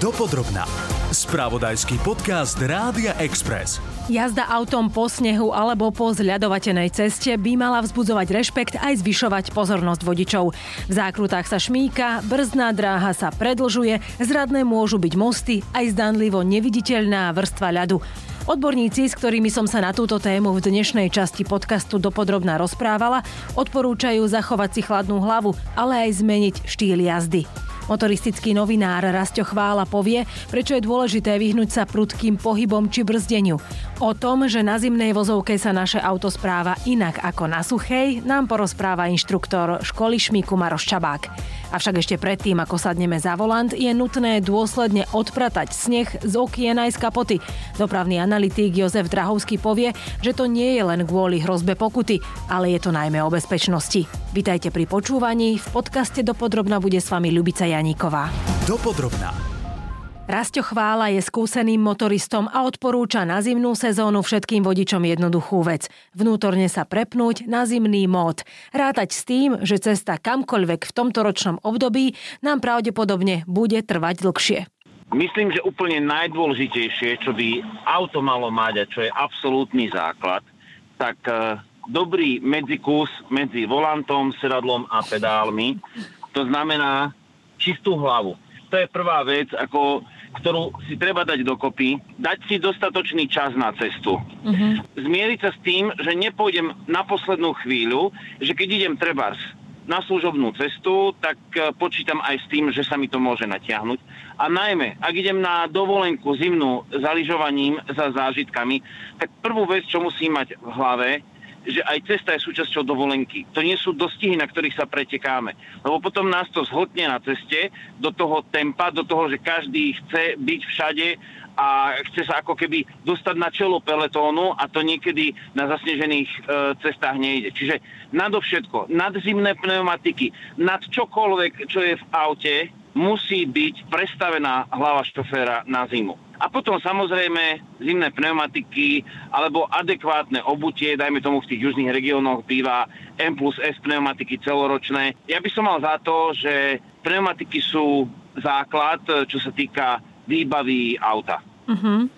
Dopodrobná. Spravodajský podcast Rádia Express. Jazda autom po snehu alebo po zľadovatenej ceste by mala vzbudzovať rešpekt aj zvyšovať pozornosť vodičov. V zákrutách sa šmíka, brzdná dráha sa predlžuje, zradné môžu byť mosty, aj zdanlivo neviditeľná vrstva ľadu. Odborníci, s ktorými som sa na túto tému v dnešnej časti podcastu dopodrobná rozprávala, odporúčajú zachovať si chladnú hlavu, ale aj zmeniť štýl jazdy. Motoristický novinár Rasto Chvála povie, prečo je dôležité vyhnúť sa prudkým pohybom či brzdeniu. O tom, že na zimnej vozovke sa naše auto správa inak ako na suchej, nám porozpráva inštruktor školy Šmíku Maroš Čabák. Avšak ešte predtým, ako sadneme za volant, je nutné dôsledne odpratať sneh z okien aj z kapoty. Dopravný analytik Jozef Drahovský povie, že to nie je len kvôli hrozbe pokuty, ale je to najmä o bezpečnosti. Vitajte pri počúvaní, v podcaste Dopodrobna bude s vami Ľubica Janíková. Dopodrobná. Rasto Chvála je skúseným motoristom a odporúča na zimnú sezónu všetkým vodičom jednoduchú vec. Vnútorne sa prepnúť na zimný mód. Rátať s tým, že cesta kamkoľvek v tomto ročnom období nám pravdepodobne bude trvať dlhšie. Myslím, že úplne najdôležitejšie, čo by auto malo mať a čo je absolútny základ, tak e, dobrý medzikus medzi volantom, sedadlom a pedálmi. To znamená čistú hlavu. To je prvá vec, ako ktorú si treba dať dokopy, dať si dostatočný čas na cestu. Uh-huh. Zmieriť sa s tým, že nepôjdem na poslednú chvíľu, že keď idem trebárs na služobnú cestu, tak e, počítam aj s tým, že sa mi to môže natiahnuť. A najmä, ak idem na dovolenku zimnú za lyžovaním, za zážitkami, tak prvú vec, čo musím mať v hlave, že aj cesta je súčasťou dovolenky. To nie sú dostihy, na ktorých sa pretekáme. Lebo potom nás to zhltne na ceste do toho tempa, do toho, že každý chce byť všade a chce sa ako keby dostať na čelo peletónu a to niekedy na zasnežených e, cestách nejde. Čiže nadovšetko, nad zimné pneumatiky, nad čokoľvek, čo je v aute, musí byť prestavená hlava šoféra na zimu. A potom samozrejme zimné pneumatiky alebo adekvátne obutie, dajme tomu v tých južných regiónoch býva M plus S pneumatiky celoročné. Ja by som mal za to, že pneumatiky sú základ, čo sa týka výbavy auta. Uh-huh.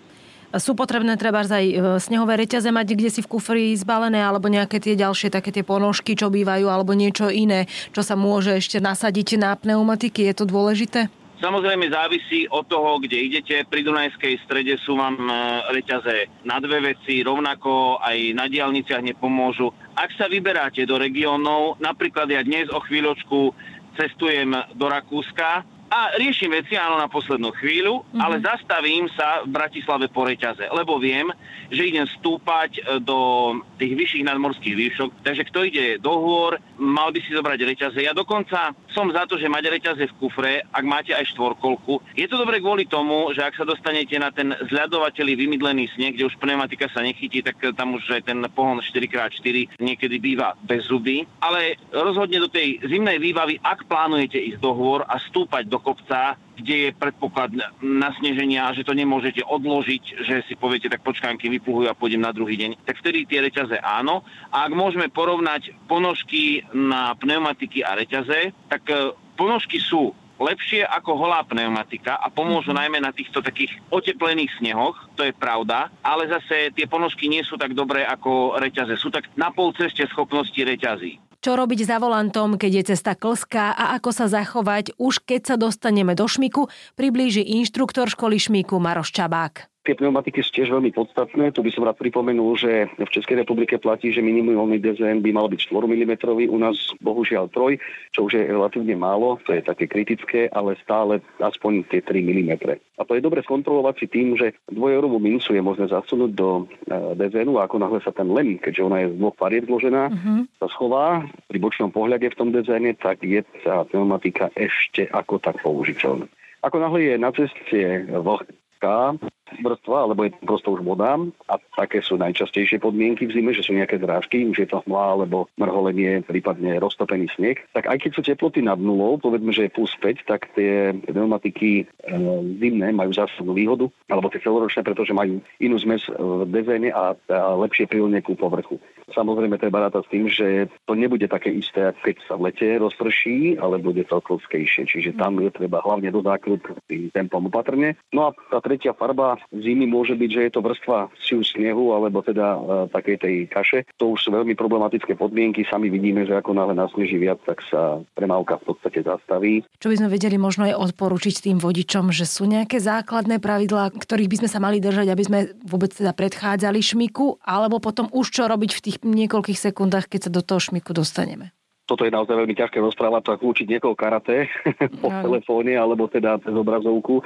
Sú potrebné treba aj e, snehové reťaze mať kde si v kufri zbalené alebo nejaké tie ďalšie také tie ponožky, čo bývajú alebo niečo iné, čo sa môže ešte nasadiť na pneumatiky. Je to dôležité? Samozrejme závisí od toho, kde idete. Pri Dunajskej strede sú vám e, reťaze na dve veci, rovnako aj na diálniciach nepomôžu. Ak sa vyberáte do regiónov, napríklad ja dnes o chvíľočku cestujem do Rakúska, a riešim veci áno na poslednú chvíľu, mm-hmm. ale zastavím sa v Bratislave po reťaze, lebo viem, že idem stúpať e, do tých vyšších nadmorských výšok, takže kto ide do hôr, mal by si zobrať reťaze. Ja dokonca som za to, že mať reťaze v kufre, ak máte aj štvorkolku. Je to dobre kvôli tomu, že ak sa dostanete na ten zľadovateľý vymydlený sneh, kde už pneumatika sa nechytí, tak tam už aj ten pohon 4x4 niekedy býva bez zuby. Ale rozhodne do tej zimnej výbavy, ak plánujete ísť do hôr a stúpať do kopca, kde je predpoklad nasneženia, že to nemôžete odložiť, že si poviete, tak počkám, kým vypluhujú a pôjdem na druhý deň, tak vtedy tie reťaze áno. A ak môžeme porovnať ponožky na pneumatiky a reťaze, tak e, ponožky sú lepšie ako holá pneumatika a pomôžu mm-hmm. najmä na týchto takých oteplených snehoch, to je pravda, ale zase tie ponožky nie sú tak dobré ako reťaze. Sú tak na pol ceste schopnosti reťazí čo robiť za volantom, keď je cesta klská a ako sa zachovať už keď sa dostaneme do Šmiku, priblíži inštruktor školy Šmiku Maroš Čabák. Tie pneumatiky sú tiež veľmi podstatné. Tu by som rád pripomenul, že v Českej republike platí, že minimálny DZN by mal byť 4 mm, u nás bohužiaľ 3, čo už je relatívne málo, to je také kritické, ale stále aspoň tie 3 mm. A to je dobre skontrolovať si tým, že dvojeurovú minusu je možné zasunúť do e, DZN a ako náhle sa ten lem, keďže ona je z dvoch pariet zložená, uh-huh. sa schová pri bočnom pohľade v tom DZN, tak je tá pneumatika ešte ako tak použiteľná. Ako náhle je na ceste vlhká, vrstva, alebo je to prosto už voda a také sú najčastejšie podmienky v zime, že sú nejaké zrážky, už je to hmla alebo mrholenie, prípadne roztopený sneh. Tak aj keď sú teploty nad nulou, povedzme, že je plus 5, tak tie pneumatiky e, zimné majú zásadnú výhodu, alebo tie celoročné, pretože majú inú zmes v dezéne a, a lepšie prílne ku povrchu. Samozrejme, treba rátať s tým, že to nebude také isté, keď sa v lete rozprší, ale bude to klskejšie. Čiže tam je treba hlavne do tým tempom opatrne. No a tá tretia farba zimy môže byť, že je to vrstva siu snehu alebo teda e, takej tej kaše. To už sú veľmi problematické podmienky. Sami vidíme, že ako náhle nasneží viac, tak sa premávka v podstate zastaví. Čo by sme vedeli možno aj odporučiť tým vodičom, že sú nejaké základné pravidlá, ktorých by sme sa mali držať, aby sme vôbec teda predchádzali šmiku, alebo potom už čo robiť v tých niekoľkých sekundách, keď sa do toho šmiku dostaneme? toto je naozaj veľmi ťažké rozprávať, tak učiť niekoho karate po telefóne alebo teda cez obrazovku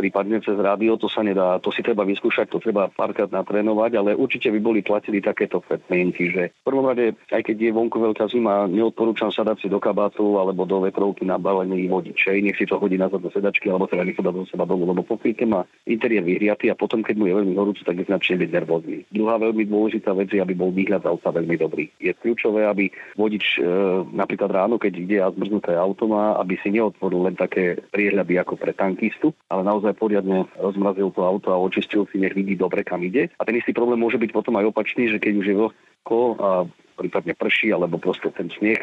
prípadne cez rádio, to sa nedá. To si treba vyskúšať, to treba párkrát natrénovať, ale určite by boli platili takéto podmienky, že v prvom rade, aj keď je vonku veľká zima, neodporúčam sa dať si do kabátu alebo do vetrovky nabalený vodič. Nech si to hodí nazad do sedačky alebo teda nech do seba dolu, lebo po chvíľke má interiér vyhriatý a potom, keď mu je veľmi horúco, tak začne byť nervózny. Druhá veľmi dôležitá vec je, aby bol výhľad auta veľmi dobrý. Je kľúčové, aby vodič e, napríklad ráno, keď ide a zmrznuté auto má, aby si neotvoril len také priehľady ako pre tankistu, ale naozaj naozaj poriadne rozmrazil to auto a očistil si, nech vidí dobre, kam ide. A ten istý problém môže byť potom aj opačný, že keď už je vlhko a prípadne prší, alebo proste ten sneh,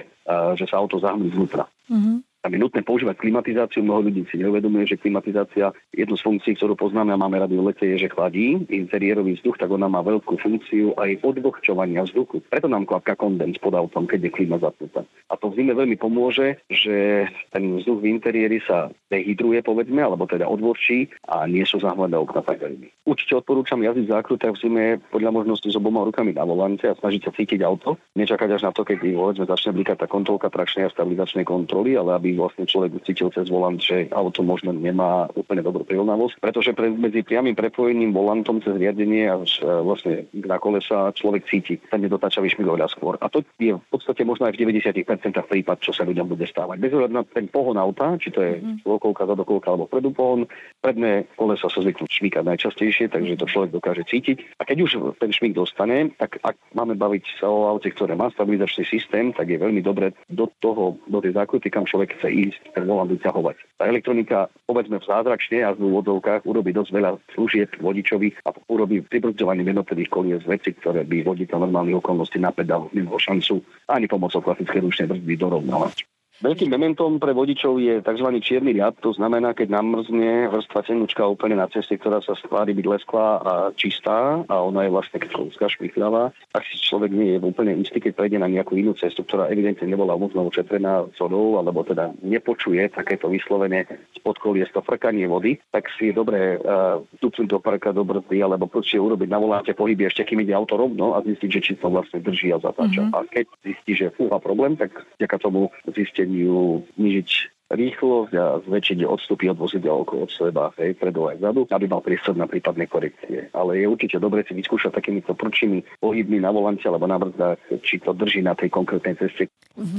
že sa auto zahmlí znútra. Mm-hmm tam je nutné používať klimatizáciu. Mnoho ľudí si neuvedomuje, že klimatizácia, jednu z funkcií, ktorú poznáme a máme rady v lete, je, že chladí interiérový vzduch, tak ona má veľkú funkciu aj odvlhčovania vzduchu. Preto nám klapka kondens pod autom, keď je klima zapnutá. A to v zime veľmi pomôže, že ten vzduch v interiéri sa dehydruje, povedzme, alebo teda odvlhčí a nie sú zahmlené okna tak veľmi. Určite odporúčam jazdiť v zákrutách v zime podľa možnosti s oboma rukami na volante a snažiť sa cítiť auto. Nečakať až na to, keď začne blikať tá kontrolka trakčnej a stabilizačnej kontroly, ale aby vlastne človek cítil cez volant, že auto možno nemá úplne dobrú prilnavosť, pretože pre, medzi priamým prepojením volantom cez riadenie a vlastne na kolesa človek cíti ten nedotačavý oveľa skôr. A to je v podstate možno aj v 90% prípad, čo sa ľuďom bude stávať. Bez ohľadu na ten pohon auta, či to je mm. lokovka, zadokolka alebo predu pohon, predné kolesa sa zvyknú šmíkať najčastejšie, takže to človek dokáže cítiť. A keď už ten šmík dostane, tak ak máme baviť sa o aute, ktoré má stabilizačný systém, tak je veľmi dobre do toho, do tej zákruty, kam človek chce ísť, volant vyťahovať. Tá elektronika, povedzme v zázračne a v úvodzovkách, urobí dosť veľa služieb vodičových a urobí pribrzdovanie jednotlivých kolies veci, ktoré by voditeľ normálnych okolností na pedál nemal šancu ani pomocou klasickej ručnej brzdy dorovnávať. Veľkým mementom pre vodičov je tzv. čierny riad, to znamená, keď namrzne vrstva tenúčka úplne na ceste, ktorá sa stvári byť lesklá a čistá a ona je vlastne kľúska, špichľavá, ak si človek nie je úplne istý, keď prejde na nejakú inú cestu, ktorá evidentne nebola možno ošetrená vodou, alebo teda nepočuje takéto vyslovene spod kolies to frkanie vody, tak si je dobré uh, tupnúť do parka, do brzdy, alebo proste urobiť na voláte pohyby ešte kým ide auto rovno a zistiť, že či to vlastne drží a zatáča. Mm-hmm. A keď zistí, že fúha problém, tak vďaka tomu zistí ju znižiť rýchlosť a zväčšiť odstupy od vozidla okolo seba, hej, predu aj zadu, aby mal priestor na prípadné korekcie. Ale je určite dobre si vyskúšať takýmito prčými pohybmi na volante alebo na brzdách, či to drží na tej konkrétnej ceste.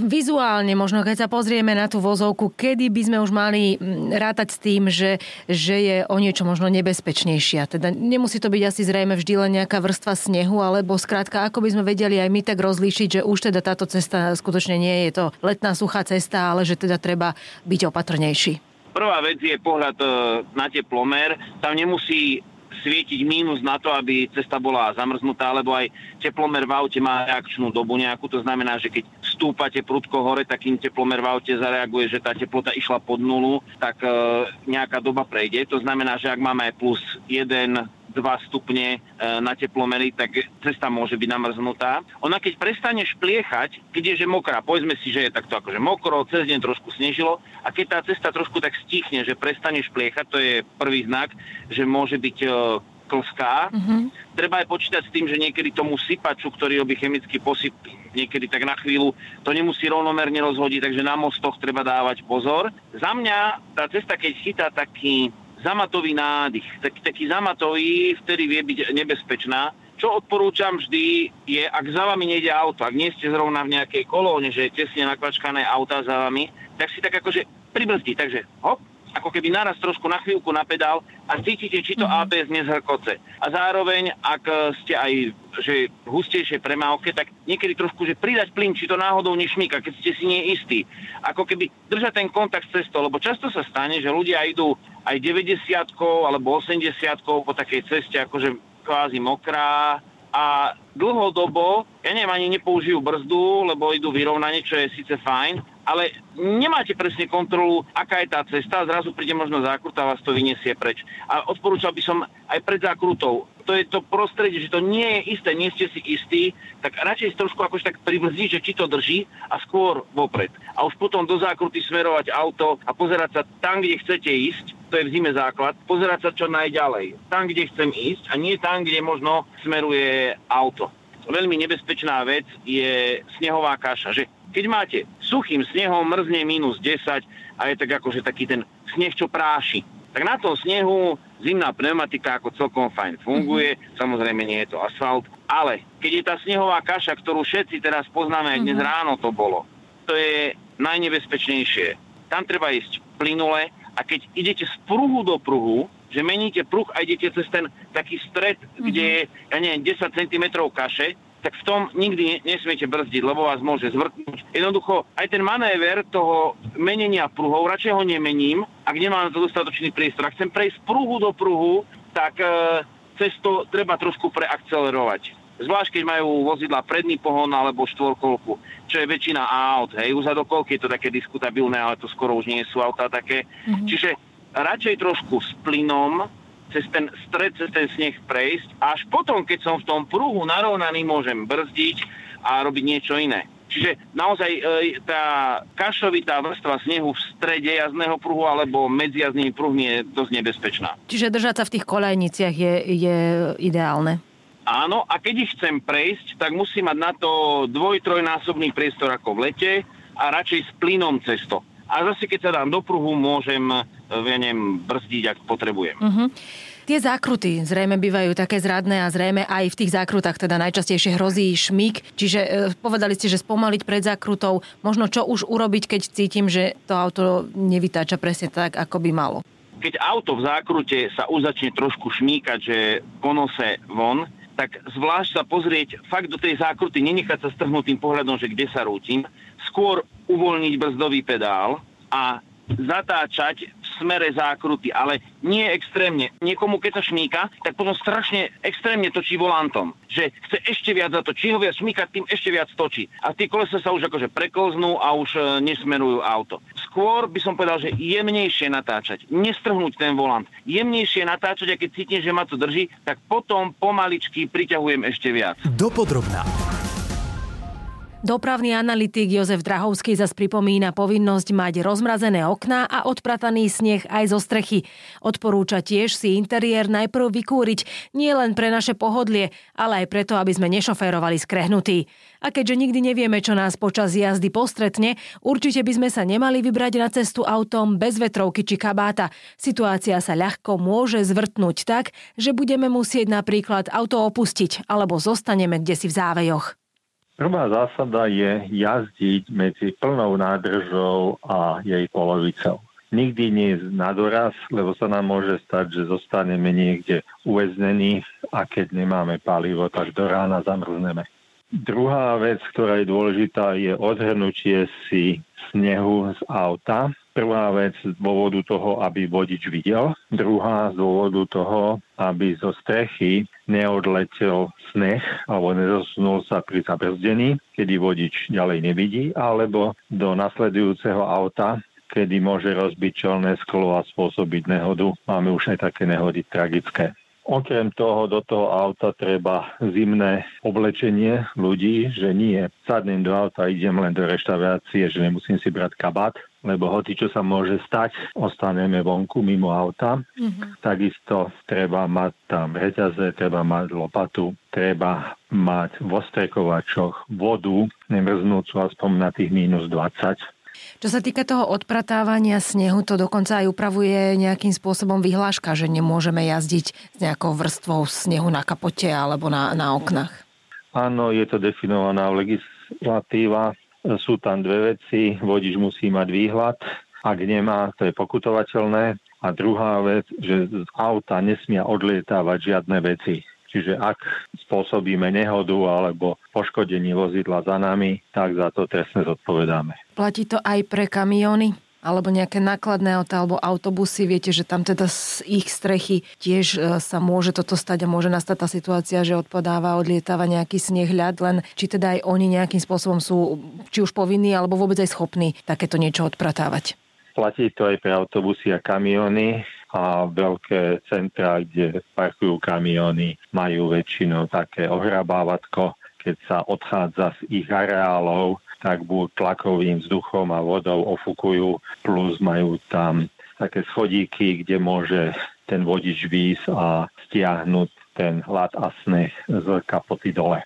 Vizuálne možno, keď sa pozrieme na tú vozovku, kedy by sme už mali mm, rátať s tým, že, že je o niečo možno nebezpečnejšia. Teda nemusí to byť asi zrejme vždy len nejaká vrstva snehu, alebo skrátka, ako by sme vedeli aj my tak rozlíšiť, že už teda táto cesta skutočne nie je to letná suchá cesta, ale že teda treba byť opatrnejší? Prvá vec je pohľad e, na teplomer. Tam nemusí svietiť mínus na to, aby cesta bola zamrznutá, lebo aj teplomer v aute má reakčnú dobu nejakú, to znamená, že keď stúpate prudko hore, takým teplomer v aute zareaguje, že tá teplota išla pod nulu, tak e, nejaká doba prejde. To znamená, že ak máme plus 1, 2 stupne e, na teplomery, tak cesta môže byť namrznutá. Ona keď prestane špliechať, keď je že mokrá, povedzme si, že je takto akože mokro, cez deň trošku snežilo a keď tá cesta trošku tak stichne, že prestane špliechať, to je prvý znak, že môže byť e, klská. Mm-hmm. Treba aj počítať s tým, že niekedy tomu sypaču, ktorý robí chemický posyp, niekedy tak na chvíľu, to nemusí rovnomerne rozhodiť, takže na mostoch treba dávať pozor. Za mňa tá cesta, keď chytá taký zamatový nádych. Tak, taký zamatový vtedy vie byť nebezpečná. Čo odporúčam vždy je, ak za vami nejde auto, ak nie ste zrovna v nejakej kolóne, že je tesne nakvačkané auta za vami, tak si tak akože pribrzdi, takže hop, ako keby naraz trošku na chvíľku na pedál a cítite, či to mm-hmm. ABS nezhrkoce. A zároveň, ak e, ste aj že hustejšie premávke, tak niekedy trošku, že pridať plyn, či to náhodou nešmíka, keď ste si nie istí. Ako keby držať ten kontakt s cestou, lebo často sa stane, že ľudia idú aj 90 alebo 80 po takej ceste, akože kvázi mokrá, a dlhodobo, ja neviem, ani nepoužijú brzdu, lebo idú vyrovnanie, čo je síce fajn, ale nemáte presne kontrolu, aká je tá cesta, zrazu príde možno zákruta a vás to vyniesie preč. A odporúčal by som aj pred zákrutou, to je to prostredie, že to nie je isté, nie ste si istí, tak radšej trošku akože tak pribrzdiť, že či to drží a skôr vopred. A už potom do zákruty smerovať auto a pozerať sa tam, kde chcete ísť, to je v zime základ, pozerať sa čo najďalej. Tam, kde chcem ísť a nie tam, kde možno smeruje auto. Veľmi nebezpečná vec je snehová kaša, že keď máte suchým snehom mrzne minus 10 a je tak akože taký ten sneh, čo práši, tak na tom snehu zimná pneumatika ako celkom fajn funguje, mm-hmm. samozrejme nie je to asfalt, ale keď je tá snehová kaša, ktorú všetci teraz poznáme, aj dnes mm-hmm. ráno to bolo, to je najnebezpečnejšie. Tam treba ísť plynule a keď idete z pruhu do pruhu, že meníte pruh a idete cez ten taký stred, mm-hmm. kde je, ja neviem, 10 cm kaše, tak v tom nikdy nesmiete brzdiť, lebo vás môže zvrtnúť. Jednoducho, aj ten manéver toho menenia pruhov, radšej ho nemením, ak nemám na to dostatočný priestor. Ak chcem prejsť z pruhu do pruhu, tak e, cesto treba trošku preakcelerovať. Zvlášť, keď majú vozidla predný pohon alebo štvorkolku, čo je väčšina aut. Hej, u zadokolky je to také diskutabilné, ale to skoro už nie sú autá také. Mm-hmm. Čiže radšej trošku s plynom, cez ten stred, cez ten sneh prejsť. Až potom, keď som v tom pruhu narovnaný, môžem brzdiť a robiť niečo iné. Čiže naozaj e, tá kašovitá vrstva snehu v strede jazdného pruhu alebo medzi jazdnými pruhmi je dosť nebezpečná. Čiže držať sa v tých kolejniciach je, je ideálne. Áno, a keď ich chcem prejsť, tak musím mať na to dvoj, trojnásobný priestor ako v lete a radšej s plynom cesto. A zase, keď sa dám do pruhu, môžem, e, ja neviem, brzdiť, ak potrebujem. Uh-huh. Tie zákruty zrejme bývajú také zradné a zrejme aj v tých zákrutách teda najčastejšie hrozí šmík. Čiže e, povedali ste, že spomaliť pred zákrutou, možno čo už urobiť, keď cítim, že to auto nevytáča presne tak, ako by malo. Keď auto v zákrute sa už začne trošku šmíkať, že ponose von, tak zvlášť sa pozrieť fakt do tej zákruty, nenechať sa strhnutým pohľadom, že kde sa rútim, skôr uvoľniť brzdový pedál a zatáčať smere zákruty, ale nie extrémne. Niekomu, keď sa šmíka, tak potom strašne extrémne točí volantom. Že chce ešte viac za to. Čím ho viac šmíka, tým ešte viac točí. A tie kolesa sa už akože preklznú a už e, nesmerujú auto. Skôr by som povedal, že jemnejšie natáčať. Nestrhnúť ten volant. Jemnejšie natáčať a keď cítim, že ma to drží, tak potom pomaličky priťahujem ešte viac. Dopodrobná. Dopravný analytik Jozef Drahovský zas pripomína povinnosť mať rozmrazené okná a odprataný sneh aj zo strechy. Odporúča tiež si interiér najprv vykúriť, nie len pre naše pohodlie, ale aj preto, aby sme nešoférovali skrehnutí. A keďže nikdy nevieme, čo nás počas jazdy postretne, určite by sme sa nemali vybrať na cestu autom bez vetrovky či kabáta. Situácia sa ľahko môže zvrtnúť tak, že budeme musieť napríklad auto opustiť alebo zostaneme kde si v závejoch. Prvá zásada je jazdiť medzi plnou nádržou a jej polovicou. Nikdy nie je na doraz, lebo sa nám môže stať, že zostaneme niekde uväznení a keď nemáme palivo, tak do rána zamrzneme. Druhá vec, ktorá je dôležitá, je odhrnutie si snehu z auta. Prvá vec z dôvodu toho, aby vodič videl. Druhá z dôvodu toho, aby zo strechy neodletel sneh alebo nezosunul sa pri zabrzdení, kedy vodič ďalej nevidí, alebo do nasledujúceho auta, kedy môže rozbiť čelné sklo a spôsobiť nehodu. Máme už aj také nehody tragické. Okrem toho do toho auta treba zimné oblečenie ľudí, že nie sadnem do auta, idem len do reštaurácie, že nemusím si brať kabát, lebo hoci čo sa môže stať, ostaneme vonku mimo auta. Mm-hmm. Takisto treba mať tam reťaze, treba mať lopatu, treba mať v ostrekovačoch vodu, nemrznúcu aspoň na tých minus 20 čo sa týka toho odpratávania snehu, to dokonca aj upravuje nejakým spôsobom vyhláška, že nemôžeme jazdiť s nejakou vrstvou snehu na kapote alebo na, na oknách. Áno, je to definovaná legislatíva. Sú tam dve veci. Vodič musí mať výhľad Ak nemá, to je pokutovateľné. A druhá vec, že z auta nesmia odlietávať žiadne veci. Čiže ak spôsobíme nehodu alebo poškodenie vozidla za nami, tak za to trestne zodpovedáme. Platí to aj pre kamióny? Alebo nejaké nákladné auta alebo autobusy, viete, že tam teda z ich strechy tiež e, sa môže toto stať a môže nastať tá situácia, že odpadáva, odlietáva nejaký sneh ľad, len či teda aj oni nejakým spôsobom sú či už povinní alebo vôbec aj schopní takéto niečo odpratávať. Platí to aj pre autobusy a kamiony a veľké centrá, kde parkujú kamiony, majú väčšinou také ohrabávatko, keď sa odchádza z ich areálov, tak buď tlakovým vzduchom a vodou ofukujú, plus majú tam také schodíky, kde môže ten vodič výjsť a stiahnuť ten lat a sneh z kapoty dole.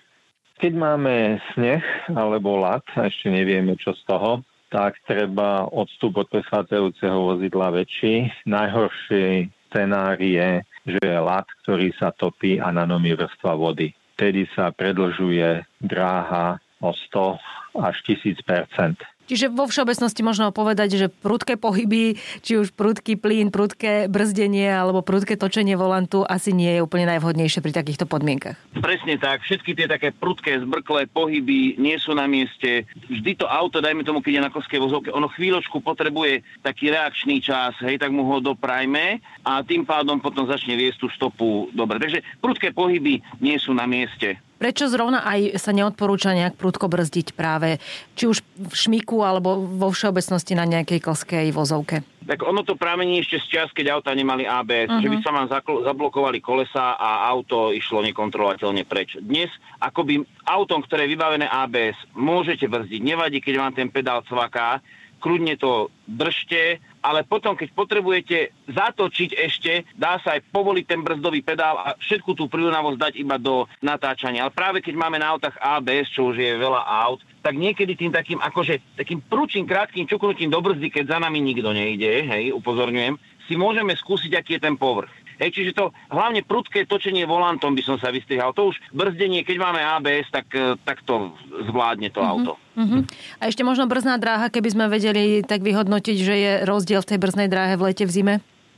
Keď máme sneh alebo lat, a ešte nevieme čo z toho, tak treba odstup od prechádzajúceho vozidla väčší. Najhorší scenár je, že je lat, ktorý sa topí a na ňom je vrstva vody. Tedy sa predlžuje dráha o 100 až 1000% Čiže vo všeobecnosti možno povedať, že prudké pohyby, či už prudký plyn, prudké brzdenie alebo prudké točenie volantu asi nie je úplne najvhodnejšie pri takýchto podmienkach. Presne tak. Všetky tie také prudké, zbrklé pohyby nie sú na mieste. Vždy to auto, dajme tomu, keď je na koskej vozovke, ono chvíľočku potrebuje taký reakčný čas, hej, tak mu ho doprajme a tým pádom potom začne viesť tú stopu dobre. Takže prudké pohyby nie sú na mieste. Prečo zrovna aj sa neodporúča nejak prudko brzdiť práve, či už v šmiku alebo vo všeobecnosti na nejakej klskej vozovke? Tak ono to pramení ešte z čas, keď auta nemali ABS, uh-huh. že by mhm. sa vám zakl- zablokovali kolesa a auto išlo nekontrolovateľne preč. Dnes akoby autom, ktoré je vybavené ABS, môžete brzdiť. Nevadí, keď vám ten pedál cvaká, kľudne to držte, ale potom, keď potrebujete zatočiť ešte, dá sa aj povoliť ten brzdový pedál a všetku tú príľunavosť dať iba do natáčania. Ale práve keď máme na autách ABS, čo už je veľa aut, tak niekedy tým takým akože takým prúčim krátkým čuknutím do brzdy, keď za nami nikto nejde, hej, upozorňujem, si môžeme skúsiť, aký je ten povrch. Hej, čiže to hlavne prudké točenie volantom by som sa vystrihal. To už brzdenie, keď máme ABS, tak, e, tak to zvládne to mm-hmm. auto. Mm-hmm. A ešte možno brzná dráha, keby sme vedeli tak vyhodnotiť, že je rozdiel v tej brznej dráhe v lete, v zime?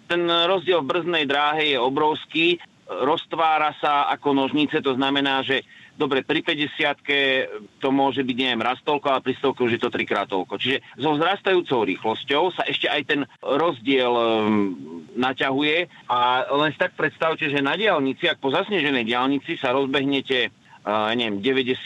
Ten rozdiel v brznej dráhe je obrovský. Roztvára sa ako nožnice, to znamená, že dobre, pri 50 to môže byť, neviem, raz toľko, ale pri stovke už je to trikrát toľko. Čiže so vzrastajúcou rýchlosťou sa ešte aj ten rozdiel um, naťahuje a len si tak predstavte, že na diálnici, ak po zasneženej diálnici sa rozbehnete uh, neviem, 90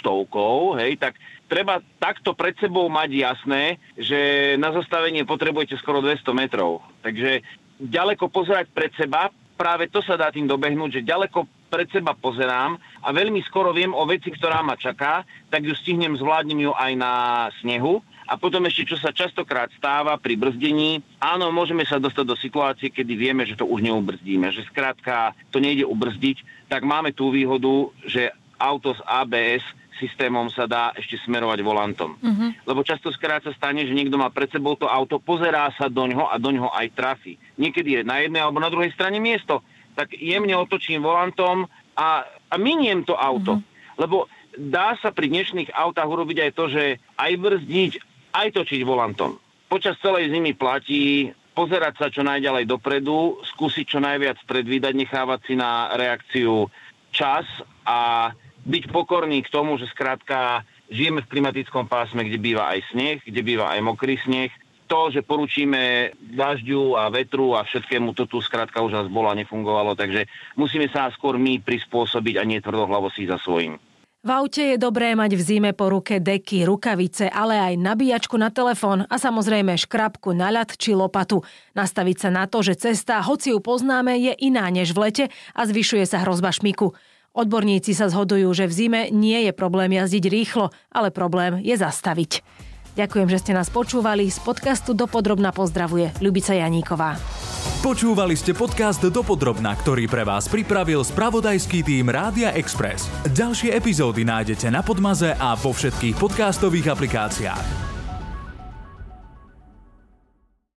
stovkou, hej, tak treba takto pred sebou mať jasné, že na zastavenie potrebujete skoro 200 metrov. Takže ďaleko pozerať pred seba, práve to sa dá tým dobehnúť, že ďaleko pred seba pozerám a veľmi skoro viem o veci, ktorá ma čaká, tak ju stihnem, zvládnem ju aj na snehu. A potom ešte, čo sa častokrát stáva pri brzdení, áno, môžeme sa dostať do situácie, kedy vieme, že to už neubrzdíme, že skrátka to nejde ubrzdiť, tak máme tú výhodu, že auto s ABS systémom sa dá ešte smerovať volantom. Uh-huh. Lebo často skrát sa stane, že niekto má pred sebou to auto, pozerá sa do ňoho a do ňoho aj trafí. Niekedy je na jednej alebo na druhej strane miesto tak jemne otočím volantom a, a miniem to auto. Mm-hmm. Lebo dá sa pri dnešných autách urobiť aj to, že aj brzdiť, aj točiť volantom. Počas celej zimy platí pozerať sa čo najďalej dopredu, skúsiť čo najviac predvídať, nechávať si na reakciu čas a byť pokorný k tomu, že skrátka žijeme v klimatickom pásme, kde býva aj sneh, kde býva aj mokrý sneh to, že poručíme dažďu a vetru a všetkému, to tu skrátka už nás bolo a nefungovalo, takže musíme sa skôr my prispôsobiť a nie tvrdohlavo si za svojím. V aute je dobré mať v zime po ruke deky, rukavice, ale aj nabíjačku na telefón a samozrejme škrabku na ľad či lopatu. Nastaviť sa na to, že cesta, hoci ju poznáme, je iná než v lete a zvyšuje sa hrozba šmiku. Odborníci sa zhodujú, že v zime nie je problém jazdiť rýchlo, ale problém je zastaviť. Ďakujem, že ste nás počúvali. Z podcastu Dopodrobna pozdravuje Ľubica Janíková. Počúvali ste podcast Dopodrobna, ktorý pre vás pripravil spravodajský tým Rádia Express. Ďalšie epizódy nájdete na Podmaze a vo všetkých podcastových aplikáciách.